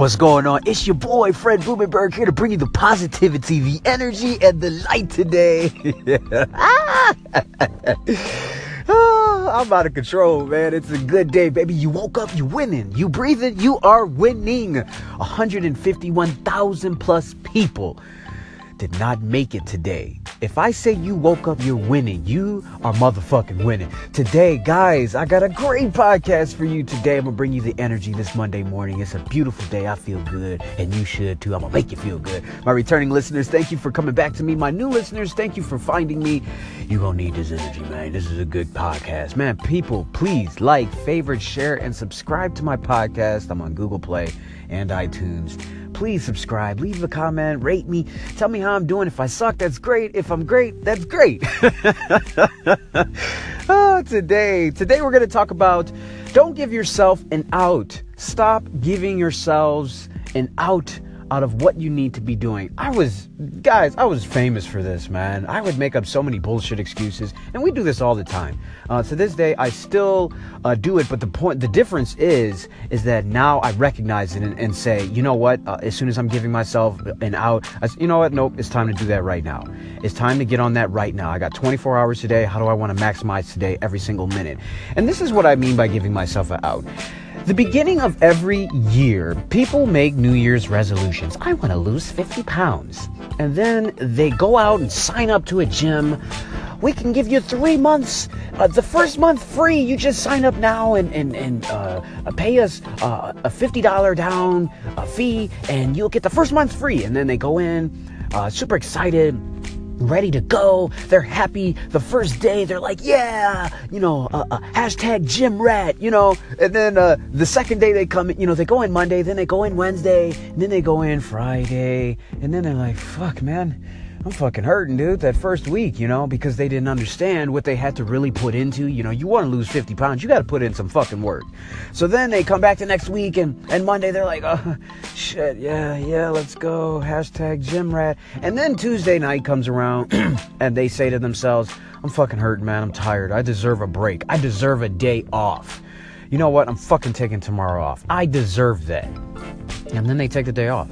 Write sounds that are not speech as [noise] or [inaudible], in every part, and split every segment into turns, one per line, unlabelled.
What's going on? It's your boy Fred Blumenberg here to bring you the positivity, the energy, and the light today. [laughs] [laughs] Ah, I'm out of control, man. It's a good day, baby. You woke up, you winning. You breathing, you are winning. 151,000 plus people did not make it today. If I say you woke up, you're winning. You are motherfucking winning. Today, guys, I got a great podcast for you today. I'm gonna bring you the energy this Monday morning. It's a beautiful day. I feel good, and you should too. I'm gonna make you feel good. My returning listeners, thank you for coming back to me. My new listeners, thank you for finding me. You're gonna need this energy, man. This is a good podcast, man. People, please like, favorite, share, and subscribe to my podcast. I'm on Google Play and iTunes please subscribe, leave a comment, rate me, tell me how I'm doing. If I suck, that's great. If I'm great, that's great. [laughs] oh, today, today we're going to talk about don't give yourself an out. Stop giving yourselves an out out of what you need to be doing. I was, guys, I was famous for this, man. I would make up so many bullshit excuses, and we do this all the time. Uh, to this day, I still uh, do it, but the point, the difference is, is that now I recognize it and, and say, you know what? Uh, as soon as I'm giving myself an out, I, you know what? Nope, it's time to do that right now. It's time to get on that right now. I got 24 hours today. How do I want to maximize today, every single minute? And this is what I mean by giving myself an out. The beginning of every year, people make New Year's resolutions. I want to lose 50 pounds. And then they go out and sign up to a gym. We can give you three months, uh, the first month free. You just sign up now and, and, and uh, pay us uh, a $50 down a fee, and you'll get the first month free. And then they go in, uh, super excited ready to go. They're happy the first day. They're like, yeah, you know, uh, uh, hashtag gym rat, you know. And then uh, the second day they come, you know, they go in Monday, then they go in Wednesday, and then they go in Friday, and then they're like, fuck, man I'm fucking hurting, dude, that first week, you know, because they didn't understand what they had to really put into. You know, you want to lose 50 pounds, you got to put in some fucking work. So then they come back the next week and, and Monday they're like, oh, shit, yeah, yeah, let's go. Hashtag gym rat. And then Tuesday night comes around [clears throat] and they say to themselves, I'm fucking hurting, man. I'm tired. I deserve a break. I deserve a day off. You know what? I'm fucking taking tomorrow off. I deserve that. And then they take the day off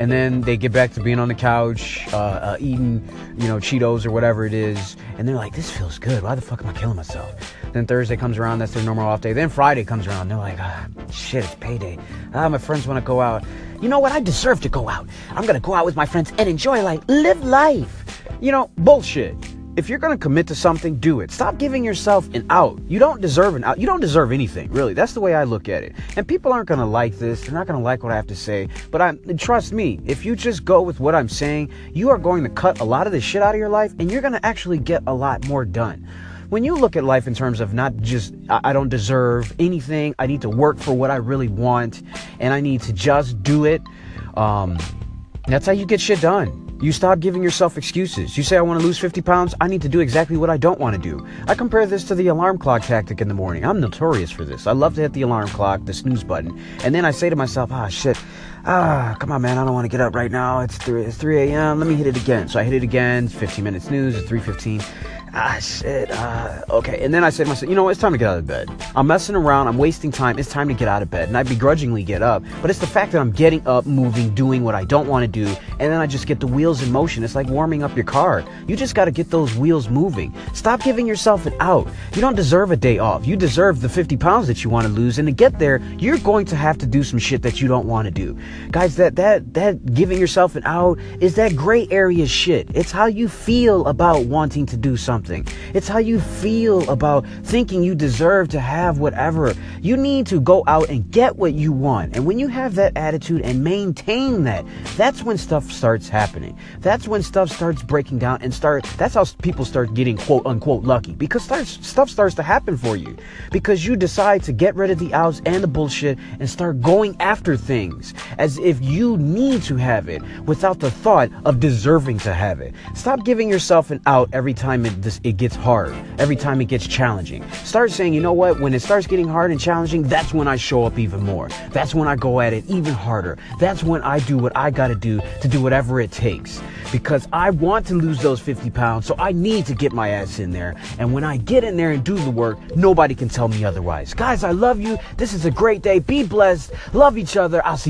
and then they get back to being on the couch, uh, uh, eating, you know, Cheetos or whatever it is, and they're like, "This feels good. Why the fuck am I killing myself?" Then Thursday comes around, that's their normal off day. Then Friday comes around, they're like, ah, "Shit, it's payday. Ah, my friends want to go out. You know what? I deserve to go out. I'm gonna go out with my friends and enjoy life, live life. You know, bullshit." If you're going to commit to something, do it. Stop giving yourself an out. You don't deserve an out. You don't deserve anything, really. That's the way I look at it. And people aren't going to like this. They're not going to like what I have to say. But I trust me, if you just go with what I'm saying, you are going to cut a lot of the shit out of your life and you're going to actually get a lot more done. When you look at life in terms of not just, I don't deserve anything, I need to work for what I really want, and I need to just do it, um, that's how you get shit done. You stop giving yourself excuses. You say, I want to lose 50 pounds. I need to do exactly what I don't want to do. I compare this to the alarm clock tactic in the morning. I'm notorious for this. I love to hit the alarm clock, the snooze button. And then I say to myself, ah, shit. Ah, come on, man. I don't want to get up right now. It's 3, it's 3 a.m. Let me hit it again. So I hit it again. 15 minutes snooze. It's 3.15 ah shit uh, okay and then i said to myself you know what it's time to get out of bed i'm messing around i'm wasting time it's time to get out of bed and i begrudgingly get up but it's the fact that i'm getting up moving doing what i don't want to do and then i just get the wheels in motion. It's like warming up your car. You just got to get those wheels moving. Stop giving yourself an out. You don't deserve a day off. You deserve the 50 pounds that you want to lose. And to get there you're going to have to do some shit that you don't want to do. Guys that that that giving yourself an out is that gray area shit. It's how you feel about wanting to do something something. It's how you feel about thinking you deserve to have whatever. You need to go out and get what you want. And when you have that attitude and maintain that, that's when stuff starts happening. That's when stuff starts breaking down and start that's how people start getting quote unquote lucky because starts, stuff starts to happen for you because you decide to get rid of the outs and the bullshit and start going after things as if you need to have it without the thought of deserving to have it. Stop giving yourself an out every time it it gets hard, every time it gets challenging. Start saying, you know what, when it starts getting hard and challenging, that's when I show up even more. That's when I go at it even harder. That's when I do what I gotta do to whatever it takes. Because I want to lose those 50 pounds, so I need to get my ass in there. And when I get in there and do the work, nobody can tell me otherwise. Guys, I love you. This is a great day. Be blessed. Love each other. I'll see you.